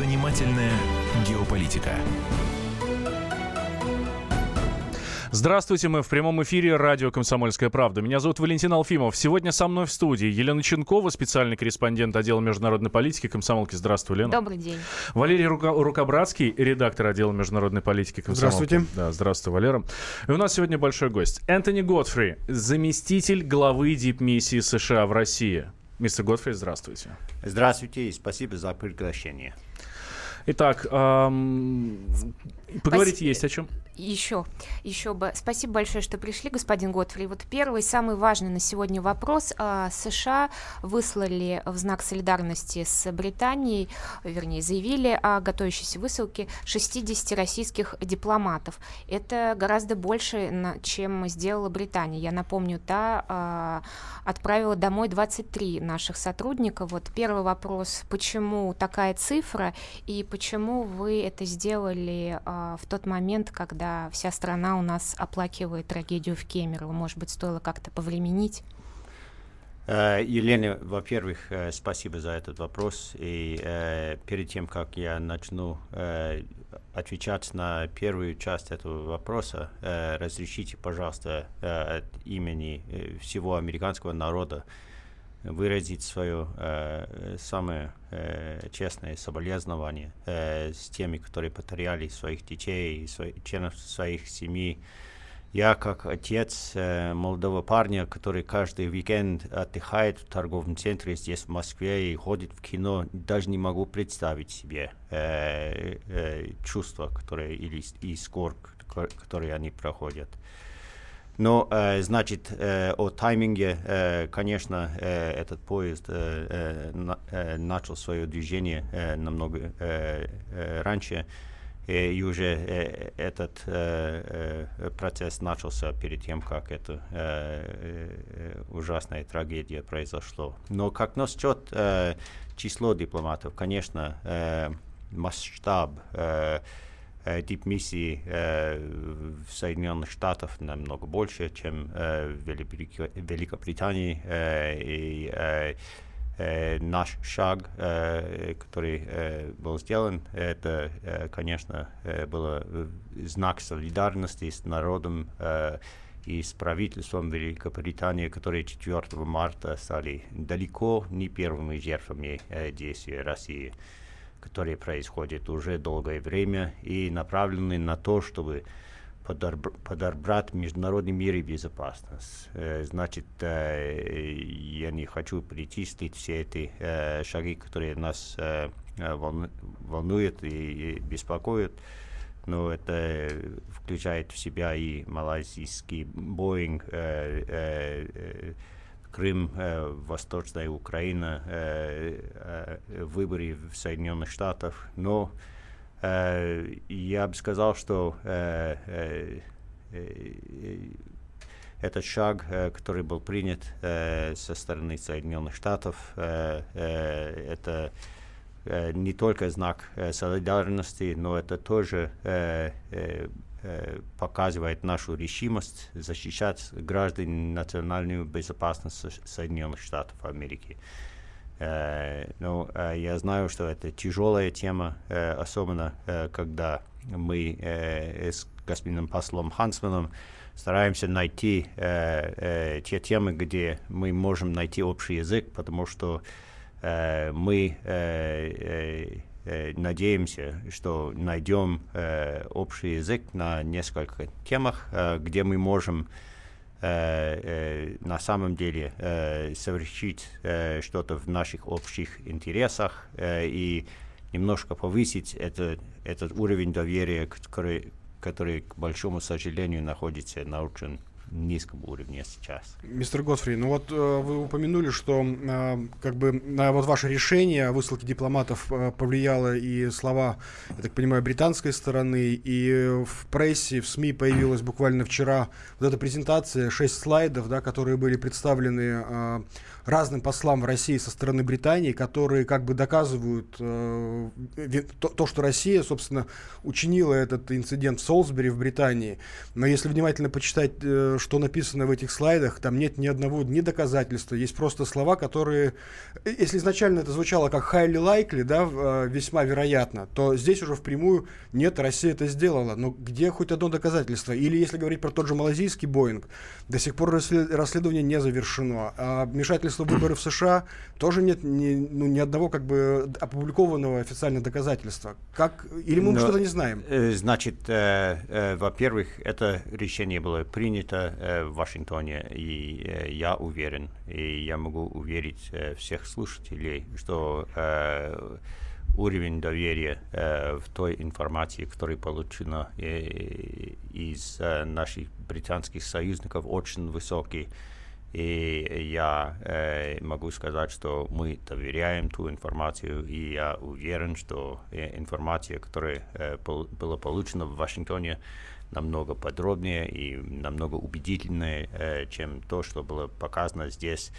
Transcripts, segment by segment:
Занимательная геополитика. Здравствуйте, мы в прямом эфире радио «Комсомольская правда». Меня зовут Валентин Алфимов. Сегодня со мной в студии Елена Ченкова, специальный корреспондент отдела международной политики комсомолки. Здравствуй, Лена. Добрый день. Валерий Рука- Рукобратский, редактор отдела международной политики комсомолки. Здравствуйте. Да, здравствуй, Валера. И у нас сегодня большой гость. Энтони Готфри, заместитель главы дипмиссии США в России. Мистер Готфри, здравствуйте. Здравствуйте и спасибо за приглашение. Итак, эм, поговорить Спасибо. есть о чем. Еще, еще бы. Спасибо большое, что пришли, господин Готфри. Вот первый, самый важный на сегодня вопрос. А, США выслали в знак солидарности с Британией, вернее, заявили о готовящейся высылке 60 российских дипломатов. Это гораздо больше, чем сделала Британия. Я напомню, та а, отправила домой 23 наших сотрудника. Вот первый вопрос, почему такая цифра и почему вы это сделали а, в тот момент, когда вся страна у нас оплакивает трагедию в Кемерово? Может быть, стоило как-то повременить? Э, Елена, во-первых, э, спасибо за этот вопрос. И э, перед тем, как я начну отвечать на первую часть этого вопроса, разрешите, пожалуйста, от имени всего американского народа выразить свое э, самое э, честное соболезнование э, с теми, которые потеряли своих детей и свои- членов своих семей. Я как отец э, молодого парня, который каждый уикенд отдыхает в торговом центре здесь в Москве и ходит в кино, даже не могу представить себе э, э, чувства, которые или и скорбь, ко- которые они проходят. Но, э, значит, э, о тайминге, э, конечно, э, этот поезд э, э, на- э, начал свое движение э, намного э, э, раньше, э, и уже э, этот э, э, процесс начался перед тем, как эта э, э, ужасная трагедия произошла. Но как насчет э, число дипломатов, конечно, э, масштаб э, э, дипмиссии э, в Соединенных Штатах намного больше, чем э, в Великобритании. э, и э, э, наш шаг, э, который э, был сделан, это, э, конечно, э, было э, знак солидарности с народом э, и с правительством Великобритании, которые 4 марта стали далеко не первыми жертвами э, действий России которые происходят уже долгое время и направлены на то, чтобы подорбрать международный мир и безопасность. Э, Значит, э, я не хочу перечислить все эти э, шаги, которые нас волну- волнуют и, беспокоят, но это включает в себя и малайзийский Боинг, Крым, э, Восточная Украина, э, э, выборы в Соединенных Штатах. Но э, я бы сказал, что э, э, э, этот шаг, э, который был принят э, со стороны Соединенных Штатов, э, э, это э, не только знак э, солидарности, но это тоже э, э, показывает нашу решимость защищать граждан национальную безопасность Со- Соединенных Штатов Америки. Э, ну, э, я знаю, что это тяжелая тема, э, особенно э, когда мы э, с господином послом Хансманом стараемся найти э, э, те темы, где мы можем найти общий язык, потому что э, мы э, э, э, надеемся, что найдем э, общий язык на нескольких темах, э, где мы можем э, э, на самом деле э, совершить э, что-то в наших общих интересах э, и немножко повысить это, этот уровень доверия, который, который, к большому сожалению, находится на очень низком уровне сейчас. Мистер Готфри, ну вот э, вы упомянули, что э, как бы на вот ваше решение о высылке дипломатов э, повлияло и слова, я так понимаю, британской стороны, и в прессе, в СМИ появилась буквально вчера вот эта презентация, шесть слайдов, да, которые были представлены разным послам в России со стороны Британии, которые как бы доказывают э, то, то, что Россия, собственно, учинила этот инцидент в Солсбери в Британии. Но если внимательно почитать, что написано в этих слайдах, там нет ни одного ни доказательства, есть просто слова, которые, э, если изначально это звучало как highly likely, да, э, весьма вероятно, то здесь уже впрямую нет, Россия это сделала. Но где хоть одно доказательство? Или если говорить про тот же малазийский Боинг, до сих пор расследование не завершено. А вмешательство в выборы в США тоже нет ни, ну, ни одного как бы опубликованного официального доказательства. Как, или мы что-то не знаем? Э, значит, э, э, во-первых, это решение было принято э, в Вашингтоне, и э, я уверен, и я могу уверить э, всех слушателей, что уровень доверия в той информации, которая получена из наших британских союзников, очень высокий. И я э, могу сказать, что мы доверяем ту информацию, и я уверен, что информация, которая э, пол, была получена в Вашингтоне, намного подробнее и намного убедительнее, э, чем то, что было показано здесь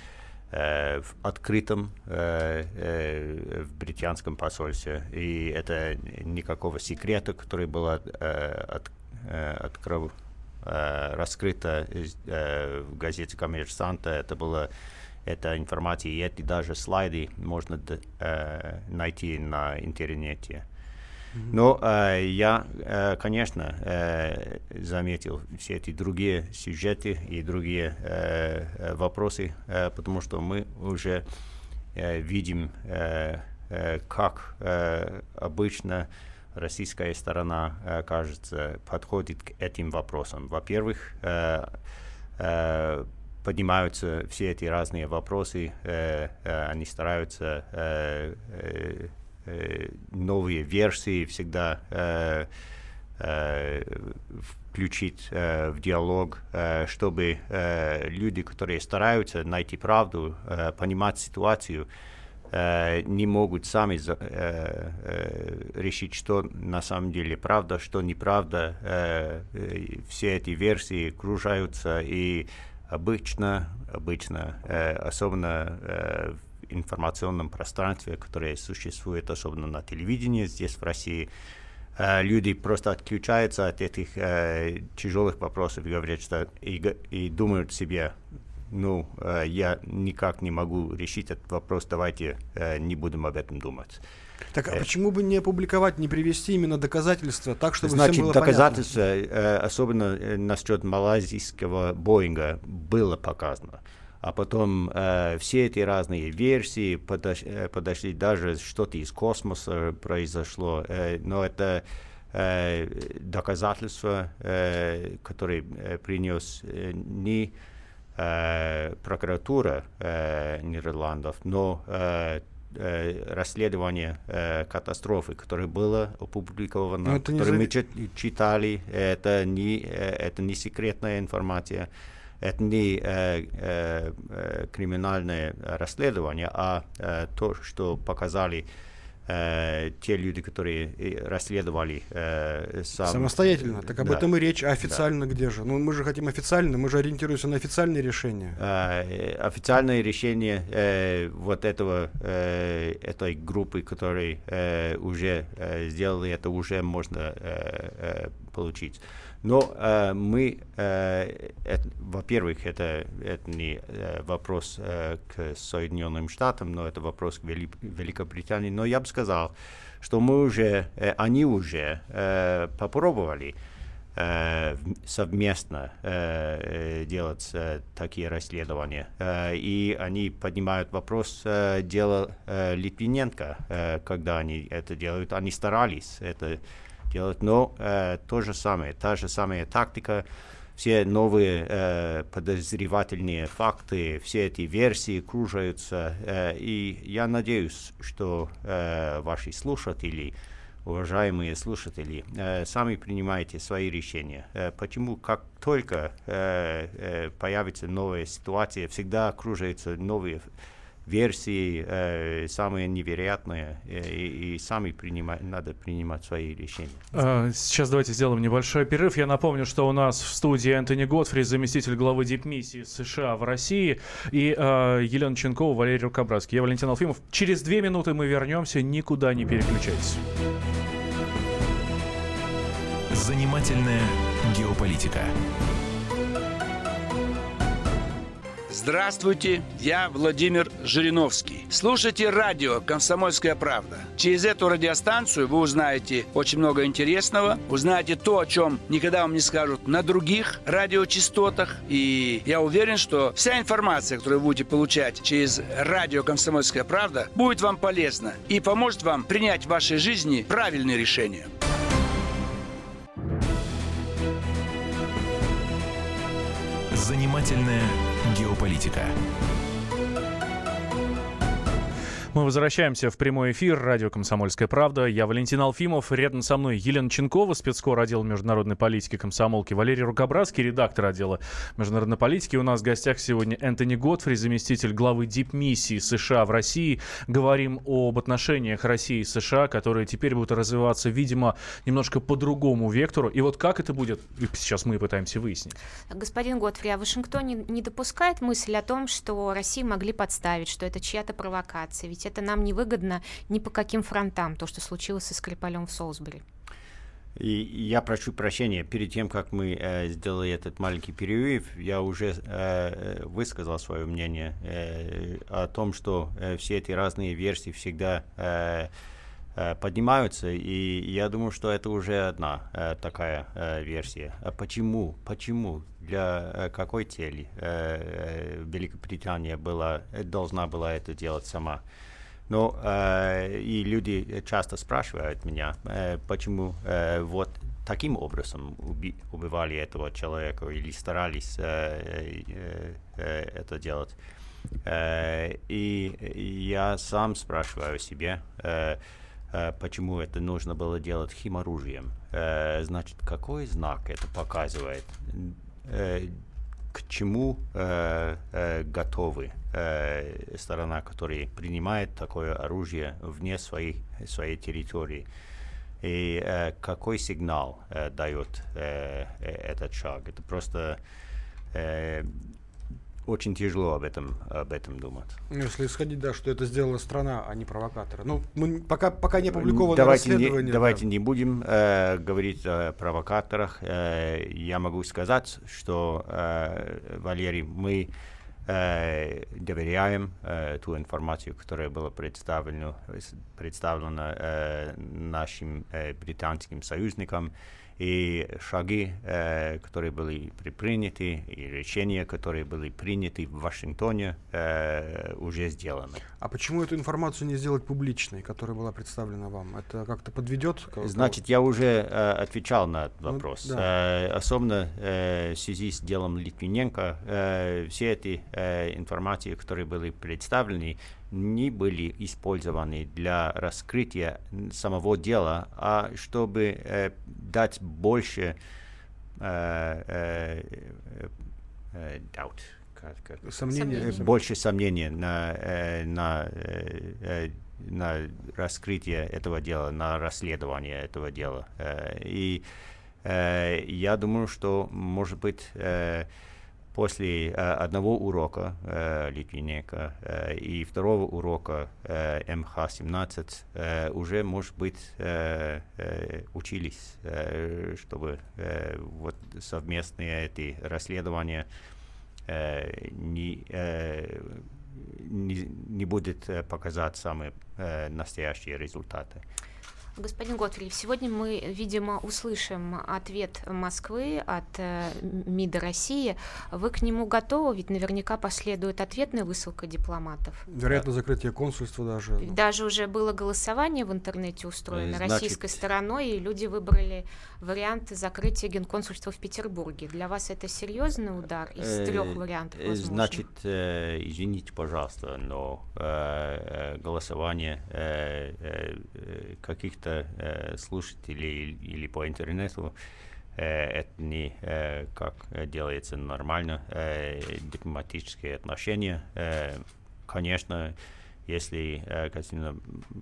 э, в открытом э, в британском посольстве. И это никакого секрета, который был от, открыт раскрыто в газете «Коммерсанта». Это было эта информация, и эти даже слайды можно найти на интернете. Но э, я, э, конечно, э, заметил все эти другие сюжеты и другие э, вопросы, э, потому что мы уже э, видим, э, э, как э, обычно российская сторона, э, кажется, подходит к этим вопросам. Во-первых, э, э, поднимаются все эти разные вопросы, они стараются новые версии всегда включить в диалог, чтобы люди, которые стараются найти правду, понимать ситуацию, э, не могут сами э, э, решить, что на самом деле правда, что неправда. Э, э, все эти версии кружаются, и обычно, обычно э, особенно э, в информационном пространстве, которое существует, особенно на телевидении здесь, в России, э, люди просто отключаются от этих э, тяжелых вопросов и говорят, что и, и думают себе, ну, э, я никак не могу решить этот вопрос, давайте э, не будем об этом думать. Так а э, почему бы не опубликовать, не привести именно доказательства так, чтобы Значит, всем было доказательства, э, особенно насчет малазийского Боинга, было показано. А потом э, все эти разные версии подош, э, подошли, даже что-то из космоса произошло, э, но это э, доказательства, э, которые э, принес э, не э, прокуратура э, Нидерландов, но э, расследование э, катастрофы, которое было опубликовано, которое мы читали, это не, это не секретная информация, это не э, э, э криминальное расследование, а э, то, что показали э, те люди, которые расследовали э, сам... самостоятельно. Так об да. этом и речь. А официально да. где же? Ну мы же хотим официально, мы же ориентируемся на официальные решения. Э, официальное решение э, вот этого э, этой группы, которые э, уже э, сделали это, уже можно э, э, получить. Но э, мы, э, во-первых, это, это не э, вопрос э, к Соединенным Штатам, но это вопрос к Вели Великобритании. Но я бы сказал, что мы уже, э, они уже э, попробовали э, совместно э, делать э, такие расследования. Э, и они поднимают вопрос э, дела э, Литвиненко, э, когда они это делают. Они старались это делать, но э, то же самое, та же самая тактика, все новые э, подозревательные факты, все эти версии кружаются, э, и я надеюсь, что э, ваши слушатели, уважаемые слушатели, э, сами принимаете свои решения. Э, почему, как только э, э, появится новая ситуация, всегда кружаются новые версии э, самые невероятные, э, и, и сами принимать, надо принимать свои решения. А, сейчас давайте сделаем небольшой перерыв. Я напомню, что у нас в студии Энтони Готфри, заместитель главы дипмиссии США в России, и э, Елена Ченкова, Валерий Рукобратский. Я Валентин Алфимов. Через две минуты мы вернемся, никуда не переключайтесь. Занимательная геополитика. Здравствуйте, я Владимир Жириновский. Слушайте радио «Комсомольская правда». Через эту радиостанцию вы узнаете очень много интересного, узнаете то, о чем никогда вам не скажут на других радиочастотах. И я уверен, что вся информация, которую вы будете получать через радио «Комсомольская правда», будет вам полезна и поможет вам принять в вашей жизни правильные решения. Занимательная геополитика. Мы возвращаемся в прямой эфир. Радио «Комсомольская правда». Я Валентин Алфимов. Рядом со мной Елена Ченкова, спецкор отдела международной политики комсомолки. Валерий Рукобратский, редактор отдела международной политики. У нас в гостях сегодня Энтони Готфри, заместитель главы дипмиссии США в России. Говорим об отношениях России и США, которые теперь будут развиваться, видимо, немножко по другому вектору. И вот как это будет, сейчас мы пытаемся выяснить. Господин Готфри, а Вашингтон не, допускает мысль о том, что Россию могли подставить, что это чья-то провокация? Ведь ведь это нам не выгодно ни по каким фронтам, то, что случилось со Скрипалем в Солсбери. И я прошу прощения, перед тем, как мы э, сделали этот маленький перерыв, я уже э, высказал свое мнение э, о том, что э, все эти разные версии всегда э, э, поднимаются, и я думаю, что это уже одна э, такая э, версия. А почему? Почему? Для э, какой цели э, э, Великобритания была, должна была это делать сама? Ну, э, и люди часто спрашивают меня, э, почему э, вот таким образом уби убивали этого человека или старались э, э, э, это делать. Э, и я сам спрашиваю себе, э, э, почему это нужно было делать химоружием. Э, значит, какой знак это показывает? Э, к чему э, э, готовы э, сторона, которая принимает такое оружие вне своей, своей территории. И э, какой сигнал э, дает э, э, этот шаг? Это просто э, очень тяжело об этом, об этом думать. Ну, если исходить, да, что это сделала страна, а не провокаторы. Ну, мы пока, пока не опубликовано давайте расследование. Не, давайте не будем э, говорить о провокаторах. Э, я могу сказать, что, э, Валерий, мы э, доверяем э, ту информацию, которая была представлена, представлена э, нашим э, британским союзникам и шаги, э, которые были предприняты, и решения, которые были приняты в Вашингтоне, э, уже сделаны. А почему эту информацию не сделать публичной, которая была представлена вам? Это как-то подведет? Значит, я уже э, отвечал на этот ну, вопрос. Ну, да. э, особенно э, в связи с делом Литвиненко, э, все эти э, информации, которые были представлены, не были использованы для раскрытия самого дела, а чтобы э, дать больше э, э, э, doubt, как, как, сомнения. больше сомнений на, э, на, э, на раскрытие этого дела, на расследование этого дела. Э, и э, я думаю, что, может быть, э, после э, одного урока э, Литвиненко э, и второго урока э, МХ-17 э, уже, может быть, учились, чтобы вот совместные эти расследования не, не, не будет показать самые настоящие результаты. Господин Готфриев, сегодня мы, видимо, услышим ответ Москвы от э, МИДа России. Вы к нему готовы? Ведь наверняка последует ответная высылка дипломатов. Вероятно, закрытие консульства даже. Даже уже было голосование в интернете устроено Значит... российской стороной, и люди выбрали вариант закрытия генконсульства в Петербурге. Для вас это серьезный удар из э, трех вариантов? Возможно? Значит, э, извините, пожалуйста, но э, голосование каких-то слушателей или по интернету это не как делается нормально. Дипломатические отношения, конечно, если э,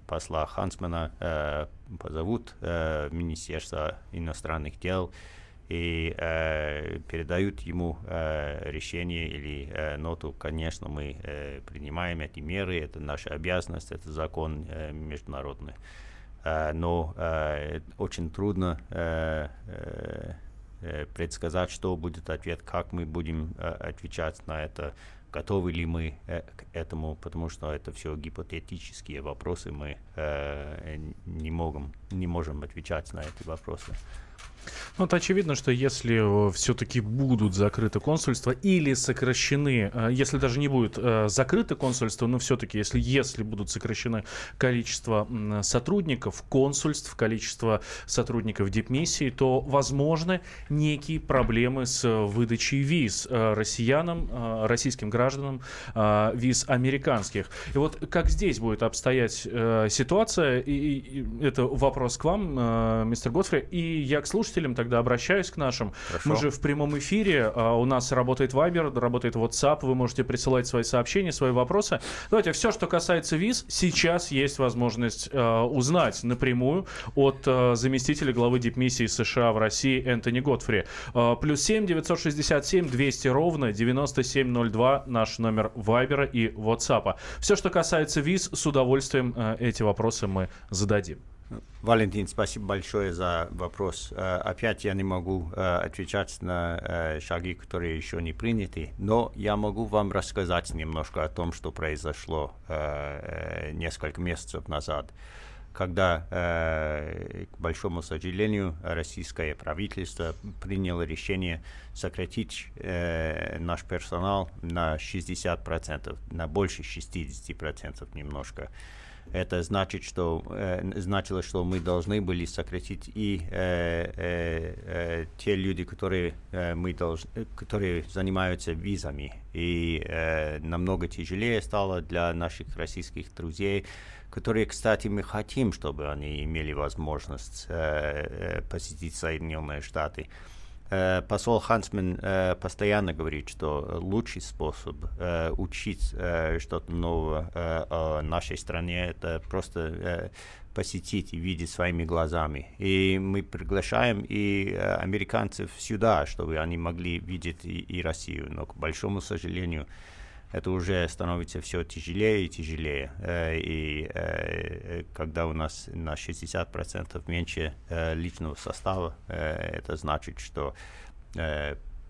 посла Хансмана э, позовут э, Министерство иностранных дел и э, передают ему э, решение или э, ноту, конечно, мы э, принимаем эти меры, это наша обязанность, это закон э, международный. Э, но э, очень трудно э, предсказать, что будет ответ, как мы будем отвечать на это готовы ли мы к этому, потому что это все гипотетические вопросы, мы не, можем, не можем отвечать на эти вопросы. Ну, это очевидно, что если э, все-таки будут закрыты консульства или сокращены, э, если даже не будет э, закрыто консульство, но все-таки, если, если будут сокращены количество сотрудников консульств, количество сотрудников дипмиссии, то возможны некие проблемы с выдачей виз россиянам, российским гражданам, виз американских. И вот как здесь будет обстоять ситуация, и, и это вопрос к вам, мистер Готфри, и я к слушателям тогда обращаюсь к нашим. Хорошо. Мы же в прямом эфире, а у нас работает Viber, работает WhatsApp, вы можете присылать свои сообщения, свои вопросы. Давайте, все, что касается виз, сейчас есть возможность э, узнать напрямую от э, заместителя главы дипмиссии США в России Энтони Готфри. Э, плюс 7 967 200 ровно 9702 наш номер Вайбера и WhatsApp. Все, что касается виз, с удовольствием э, эти вопросы мы зададим. Валентин, спасибо большое за вопрос. Э, опять я не могу э, отвечать на э, шаги, которые еще не приняты, но я могу вам рассказать немножко о том, что произошло несколько месяцев назад, когда, к большому сожалению, российское правительство приняло решение сократить наш персонал на 60%, на больше 60% немножко это значит, что э, значило, что мы должны были сократить и э, э, э, те люди, которые э, мы должны, которые занимаются визами, и э, намного тяжелее стало для наших российских друзей, которые, кстати, мы хотим, чтобы они имели возможность э, э посетить Соединенные Штаты. Э, посол Хансмен э, постоянно говорит, что лучший способ э, учить что-то новое о нашей стране это просто посетить и видеть своими глазами. И мы приглашаем и американцев сюда, чтобы они могли видеть и, и Россию. Но, к большому сожалению, это уже становится все тяжелее и тяжелее. И когда у нас на 60% меньше личного состава, это значит, что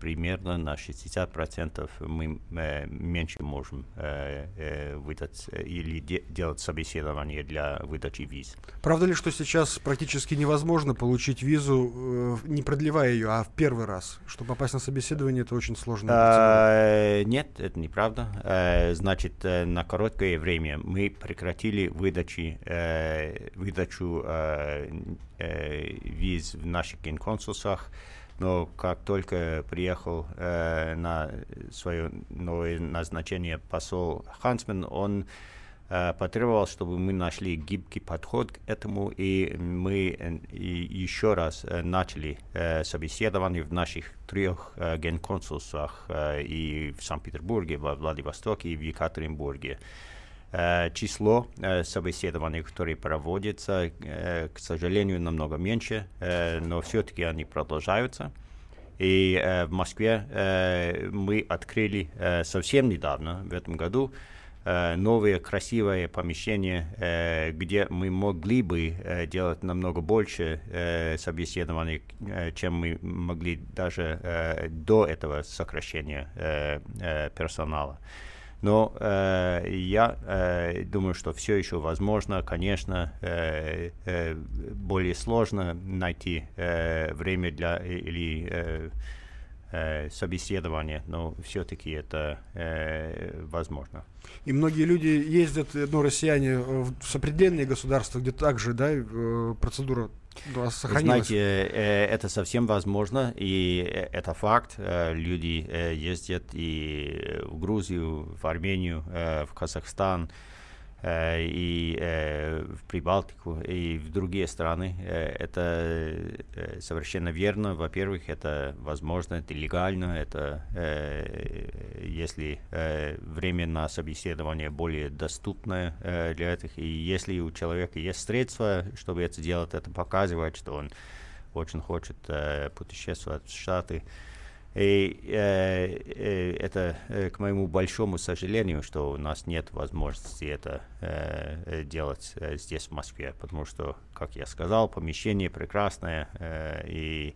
примерно на 60% мы э, меньше можем э, э, выдать или де делать собеседование для выдачи виз. Правда ли, что сейчас практически невозможно получить визу, э, не продлевая ее, а в первый раз? Чтобы попасть на собеседование, это очень сложно. А, нет, это неправда. А, значит, на короткое время мы прекратили выдачи, э, выдачу э, э, виз в наших генконсульствах но как только приехал э, на свое новое назначение посол Хансмен, он э, потребовал, чтобы мы нашли гибкий подход к этому, и мы э, еще раз э, начали э, собеседование в наших трех э, генконсульствах э, и в Санкт-Петербурге, во Владивостоке и в Екатеринбурге. Число э, собеседований, которые проводятся, э, к сожалению, намного меньше, но все-таки они продолжаются. И в Москве мы открыли совсем недавно, в этом году, новое красивое помещение, где мы могли бы делать намного больше собеседований, чем мы могли даже до этого сокращения персонала. Но э, я э, думаю, что все еще возможно. Конечно, э, э, более сложно найти э, время для или э, э, собеседования, но все-таки это э, возможно. И многие люди ездят, ну, россияне, в сопредельные государства, где также, да, э, процедура да, Знаете, э, это совсем возможно, и э, это факт. Э, люди ездят и в Грузию, в Армению, в Казахстан, и э, в Прибалтику и в другие страны. Э, это совершенно верно. Во-первых, это возможно, это легально, это если время на собеседование более доступное для этих, и если у человека есть средства, чтобы это делать, это показывает, что он очень хочет путешествовать в Штаты. И э, э, это, э, к моему большому сожалению, что у нас нет возможности это э, э, делать э, здесь, в Москве, потому что, как я сказал, помещение прекрасное, э, и,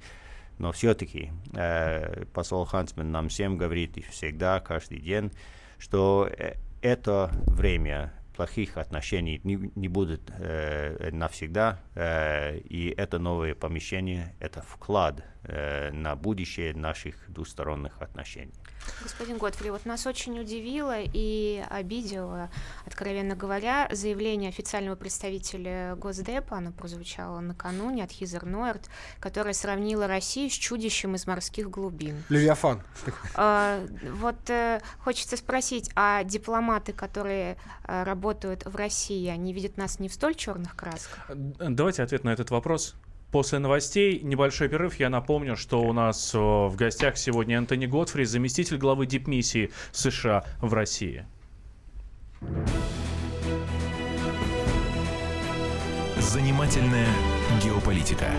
но все-таки э, посол Хансмен нам всем говорит и всегда, каждый день, что это время плохих отношений не, не будет э, навсегда, э, и это новое помещение, это вклад э, на будущее наших двусторонних отношений. Господин Готфри, вот нас очень удивило и обидело, откровенно говоря, заявление официального представителя Госдепа, оно прозвучало накануне от Хизер Нойерт, которая сравнила Россию с чудищем из морских глубин. Левиафан. А, вот э, хочется спросить, а дипломаты, которые э, работают в России, они видят нас не в столь черных красках? Давайте ответ на этот вопрос После новостей небольшой перерыв. Я напомню, что у нас в гостях сегодня Антони Готфри, заместитель главы дипмиссии США в России. Занимательная геополитика.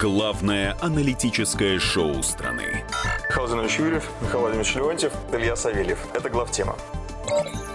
Главное аналитическое шоу страны. Михаил Юрьев, Михаил Владимирович Леонтьев, Илья Савельев. Это главтема.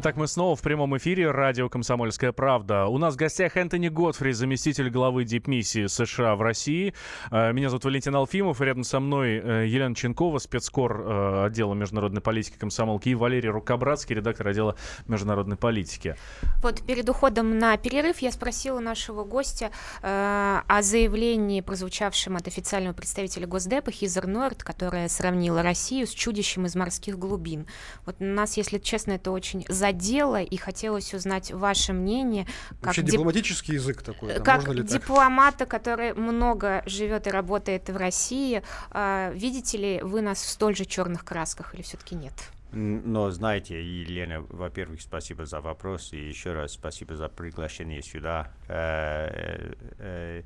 Итак, мы снова в прямом эфире радио «Комсомольская правда». У нас в гостях Энтони Готфри, заместитель главы дипмиссии США в России. Э, меня зовут Валентин Алфимов, рядом со мной э, Елена Ченкова, спецкор э, отдела международной политики комсомолки, и Валерий Рукобратский, редактор отдела международной политики. Вот перед уходом на перерыв я спросила нашего гостя э, о заявлении, прозвучавшем от официального представителя Госдепа Хизер Норд, которая сравнила Россию с чудищем из морских глубин. Вот нас, если честно, это очень задело, и хотелось узнать ваше мнение. Как Вообще дип... дипломатический язык такой. Да, как дипломата, так? который много живет и работает в России, э, видите ли вы нас в столь же черных красках или все-таки нет? Но знаете, Елена, во-первых, спасибо за вопрос, и еще раз спасибо за приглашение сюда. Э, э,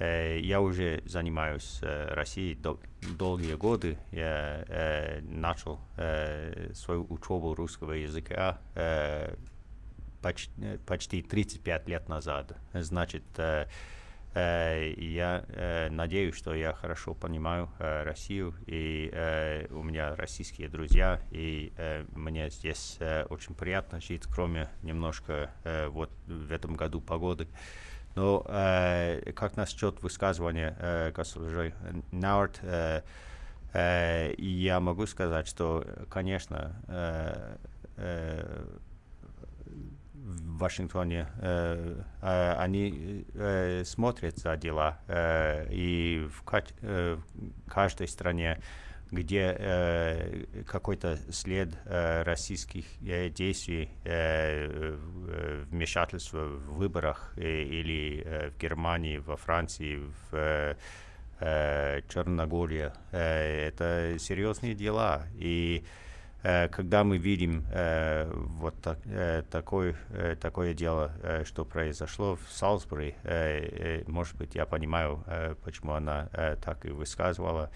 я уже занимаюсь Россией дол- долгие годы. Я э, начал э, свою учебу русского языка э, почти, почти 35 лет назад. Значит, э, э, я э, надеюсь, что я хорошо понимаю э, Россию, и э, у меня российские друзья, и э, мне здесь э, очень приятно жить, кроме немножко э, вот в этом году погоды. Но э, как насчет высказывания э, госпожи Науэрт, э, э, я могу сказать, что, конечно, э, э, в Вашингтоне э, э, они э, смотрят за дела, э, и в, э, в каждой стране э, где э, какой-то след э, российских э, действий, э, вмешательства в выборах э, или э, в Германии, во Франции, в э, э Черногории. Э, это серьезные дела. И э, когда мы видим э, вот так, э, такое, э, такое дело, э, что произошло в Салзбури, э, э, может быть, я понимаю, э, почему она э, так и высказывала,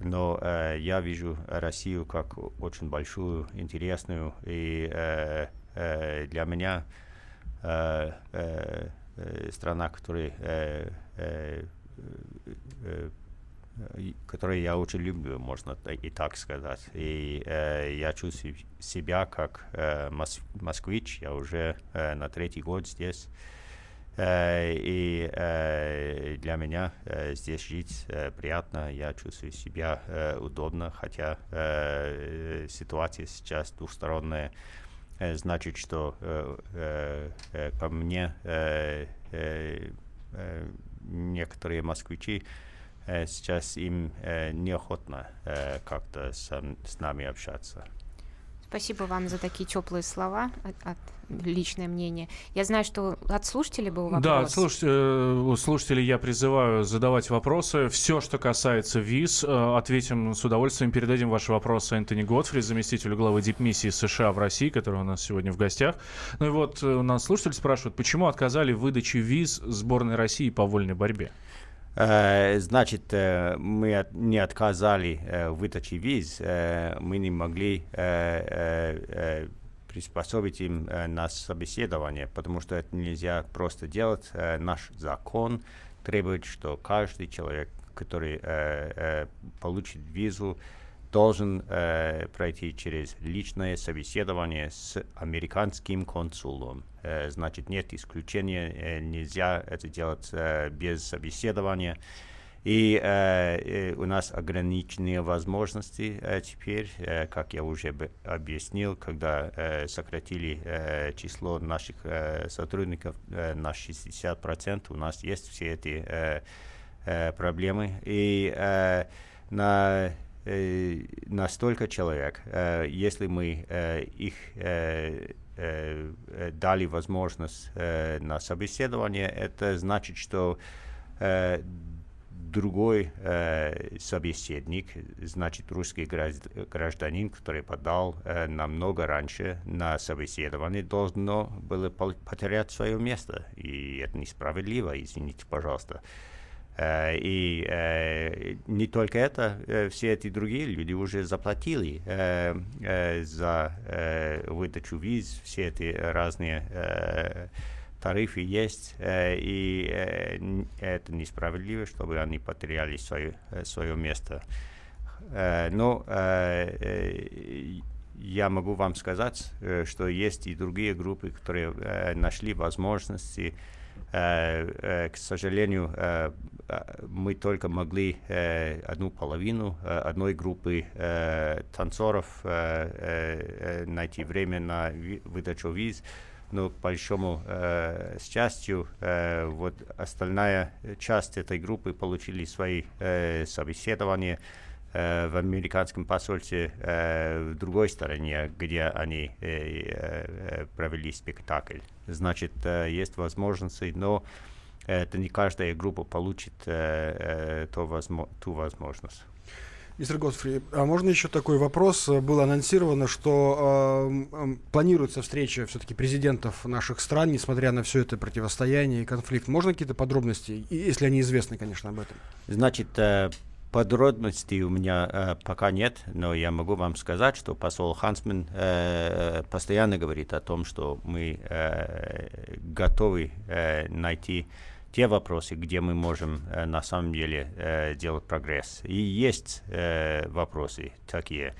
но э, я вижу Россию как очень большую, интересную, и э, э, для меня э, э, страна, которая, э, э, э, которую я очень люблю, можно и так сказать. И э, я чувствую себя как э, мос москвич, я уже э, на третий год здесь. Э, и э, для меня э, здесь жить приятно, я чувствую себя удобно, хотя ситуация сейчас двухсторонняя, значит, что по мне некоторые москвичи сейчас им неохотно как-то с нами общаться. Спасибо вам за такие теплые слова от, от личное мнение. Я знаю, что от слушателей был вопрос. Да, слуш... Э, слушателей я призываю задавать вопросы. Все, что касается виз, э, ответим с удовольствием. Передадим ваши вопросы Энтони Готфри, заместителю главы дипмиссии США в России, который у нас сегодня в гостях. Ну и вот э, у нас слушатель спрашивает, почему отказали в выдаче виз сборной России по вольной борьбе? Э, значит, э, мы не отказали э, в выдаче виз, э, мы не могли э, э, э, приспособить им э, на собеседование, потому что это нельзя просто делать. Э, наш закон требует, что каждый человек, который э, э, получит визу, должен э, пройти через личное собеседование с американским консулом. Э, значит, нет исключения, э, нельзя это делать э, без собеседования. И э, э, у нас ограниченные возможности э, теперь, э, как я уже объяснил, когда э, сократили э, число наших э, сотрудников э, на 60%, у нас есть все эти э, э, проблемы. И э, на э, на столько человек, э, если мы э, их дали возможность на собеседование, это значит, что другой э, собеседник, значит русский гражд- гражданин, который подал э, намного раньше на собеседование, должно было потерять свое место. И это несправедливо, извините, пожалуйста. Э, И э, не только это, э, все эти другие люди уже заплатили э, э, за э, выдачу виз, все эти разные э, тарифы есть, э, и э, это несправедливо, чтобы они потеряли свое, э, свое место. Э, Но э, э, я могу вам сказать, э, что есть и другие группы, которые э, нашли возможности Э, э, К сожалению, э, э, мы только могли э, одну половину э, одной группы э, танцоров э, э, э, найти время на выдачу виз, но, к большому э, счастью, э, вот остальная часть этой группы получили свои э, собеседования. э, в американском посольстве э, в другой стороне, где они э, э, э, провели спектакль. Значит, э, есть возможности, но это не каждая группа получит э, э, ту возможность. Мистер Готфри, а можно еще такой вопрос? Э, Было анонсировано, что эм, планируется встреча все-таки президентов наших стран, несмотря на все это противостояние и конфликт. Можно какие-то подробности, если они известны, конечно, об этом? Значит, э, подробностей у меня э, пока нет, но я могу вам сказать, что посол Хансмен э, постоянно говорит о том, что мы э, готовы э, найти те вопросы, где мы можем э, на самом деле э, делать прогресс. И есть э, вопросы такие.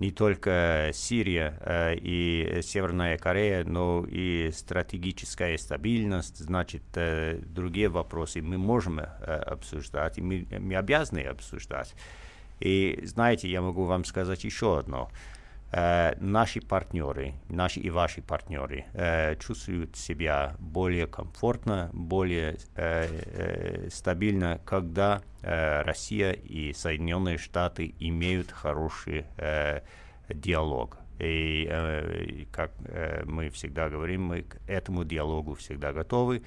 Не только Сирия э, и Северная Корея, но и стратегическая стабильность, значит, э, другие вопросы мы можем э, обсуждать, и мы, мы обязаны обсуждать. И знаете, я могу вам сказать еще одно. Э, наши партнеры, наши и ваши партнеры э, чувствуют себя более комфортно, более э, э, стабильно, когда э, Россия и Соединенные Штаты имеют хороший э, диалог. И, э, как э, мы всегда говорим, мы к этому диалогу всегда готовы.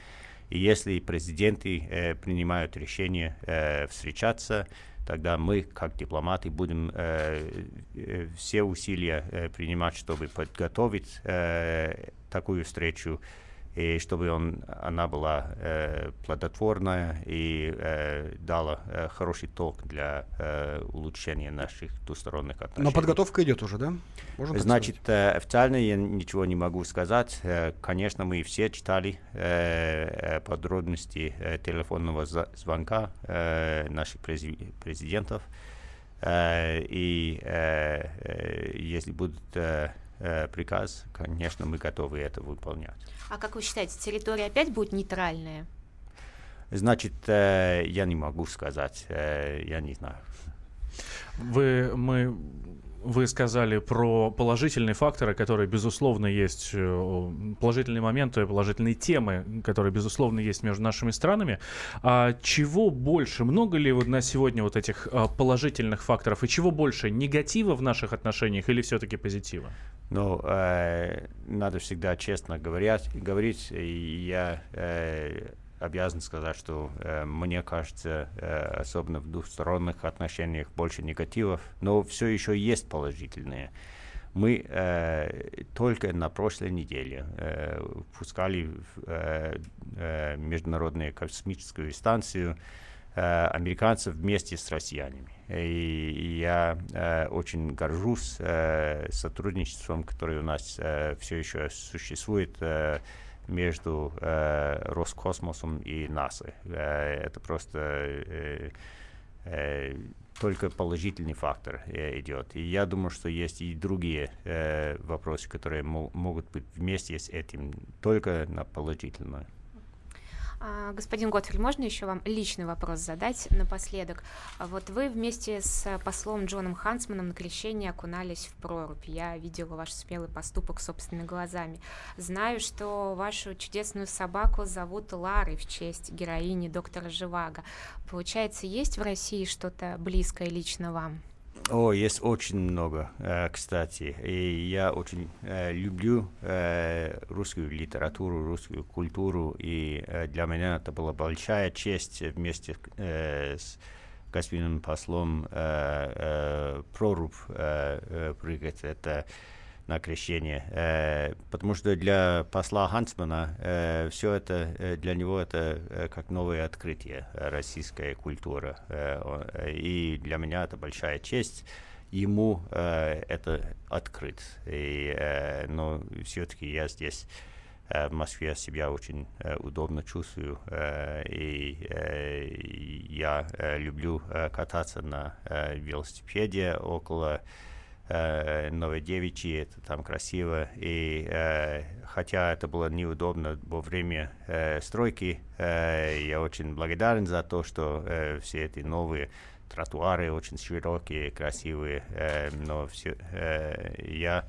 И если президенты э, принимают решение э, встречаться, тогда мы, как дипломаты, будем э, э, все усилия э, принимать, чтобы подготовить э, такую встречу, и чтобы он, она была э, плодотворная и э, дала э, хороший толк для э, улучшения наших двусторонних отношений. Но подготовка идет уже, да? Можно Значит, э, официально я ничего не могу сказать. Э, Конечно, мы все читали э, э, подробности э, телефонного звонка э, наших прези- президентов. Э, И э, э, если будет э, э, приказ, конечно, мы готовы это выполнять. А как вы считаете, территория опять будет нейтральная? Значит, э, я не могу сказать, э, я не знаю. Вы, мы, вы сказали про положительные факторы, которые, безусловно, есть, э, положительные моменты, положительные темы, которые, безусловно, есть между нашими странами. А чего больше? Много ли вот на сегодня вот этих а, положительных факторов? И чего больше? Негатива в наших отношениях или все-таки позитива? Ну, э, надо всегда честно говорить, говорить и я э, обязан сказать, что э, мне кажется, э, особенно в двусторонних отношениях больше негативов, но все еще есть положительные. Мы э, только на прошлой неделе э, пускали э, э, Международную космическую станцию э, американцев вместе с россиянами. И я э, очень горжусь э, сотрудничеством, которое у нас э, все еще существует э, между э, Роскосмосом и НАСА. Э, это просто э, э, только положительный фактор э, идет. И я думаю, что есть и другие э, вопросы, которые могут быть вместе с этим, только на положительное. А, господин Готфрид, можно еще вам личный вопрос задать напоследок? А вот вы вместе с послом Джоном Хансманом на крещение окунались в прорубь. Я видела ваш смелый поступок собственными глазами. Знаю, что вашу чудесную собаку зовут Ларой в честь героини доктора Живаго. Получается, есть в России что-то близкое лично вам? О, есть очень много, э, кстати. И я очень э, люблю э, русскую литературу, русскую культуру. И для меня это была большая честь вместе с господином послом проруб прыгать. Это на крещение. Э, потому что для посла Хансмана э, все это, э, для него это э, как новое открытие э, российская культура. Э, и для меня это большая честь ему э, это открыть. И, э, но все-таки я здесь в Москве себя очень э, удобно чувствую, э, и э, я люблю кататься на велосипеде около э, Новодевичьи, это там красиво. И э, хотя это было неудобно во время э, стройки, э, я очень благодарен за то, что э, все эти новые тротуары очень широкие, красивые, э, но все, э, я,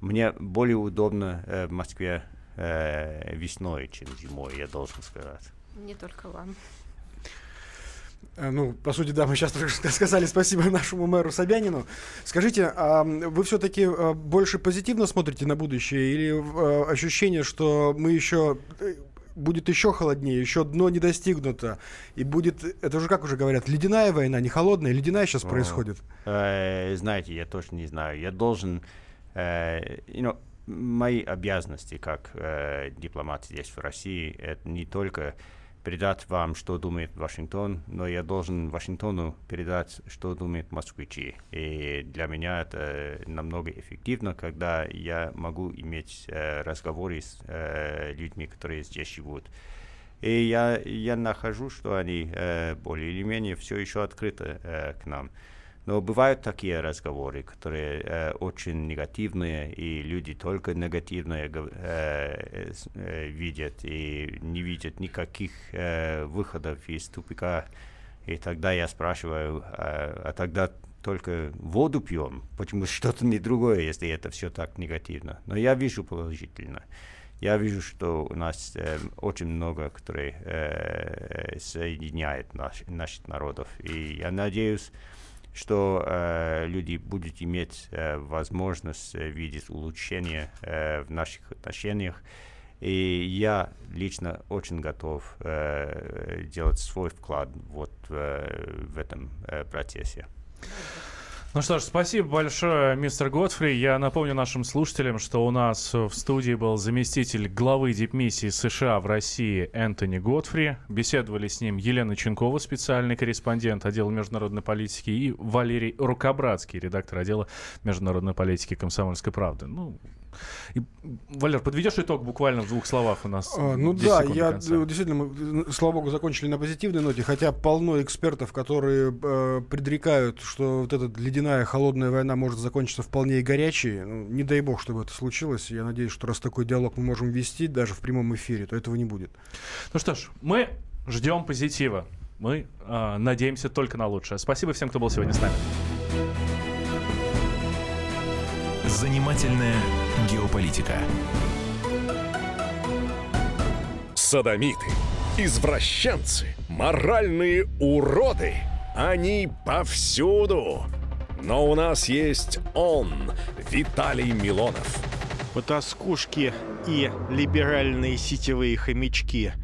мне более удобно э, в Москве э, весной, чем зимой, я должен сказать. Не только вам. Э, ну, по сути, да, мы сейчас только сказали спасибо нашему мэру Собянину. Скажите, а вы все-таки э, больше позитивно смотрите на будущее или э, ощущение, что мы еще будет еще холоднее, еще дно не достигнуто, и будет, это уже как уже говорят, ледяная война, не холодная, ледяная сейчас О, происходит? Э, знаете, я точно не знаю. Я должен, э, you know, мои обязанности как э, дипломат здесь в России, это не только передать вам, что думает Вашингтон, но я должен Вашингтону передать, что думают москвичи. И для меня это намного эффективно, когда я могу иметь э, разговоры с э, людьми, которые здесь живут. И я, я нахожу, что они э, более или менее все еще открыты э, к нам. Но бывают такие разговоры, которые э, очень негативные, и люди только негативное э, э, видят и не видят никаких э, выходов из тупика. И тогда я спрашиваю, а, а тогда только воду пьем, почему что-то не другое, если это все так негативно. Но я вижу положительно. Я вижу, что у нас э, очень много, которые э, соединяет наш, наших народов. И я надеюсь, что э, люди будут иметь э, возможность э, видеть улучшение э, в наших отношениях. И я лично очень готов э, делать свой вклад вот э, в этом э, процессе. Ну что ж, спасибо большое, мистер Готфри. Я напомню нашим слушателям, что у нас в студии был заместитель главы дипмиссии США в России Энтони Готфри. Беседовали с ним Елена Ченкова, специальный корреспондент отдела международной политики, и Валерий Рукобратский, редактор отдела международной политики «Комсомольской правды». Ну, и, Валер, подведешь итог буквально в двух словах у нас? А, ну да, я действительно, мы, слава богу, закончили на позитивной ноте, хотя полно экспертов, которые э, предрекают, что вот эта ледяная холодная война может закончиться вполне и горячей. Ну, не дай бог, чтобы это случилось. Я надеюсь, что раз такой диалог мы можем вести даже в прямом эфире, то этого не будет. Ну что ж, мы ждем позитива. Мы э, надеемся только на лучшее. Спасибо всем, кто был сегодня с нами. Занимательная геополитика. Садомиты, извращенцы, моральные уроды. Они повсюду. Но у нас есть он, Виталий Милонов. Потаскушки и либеральные сетевые хомячки –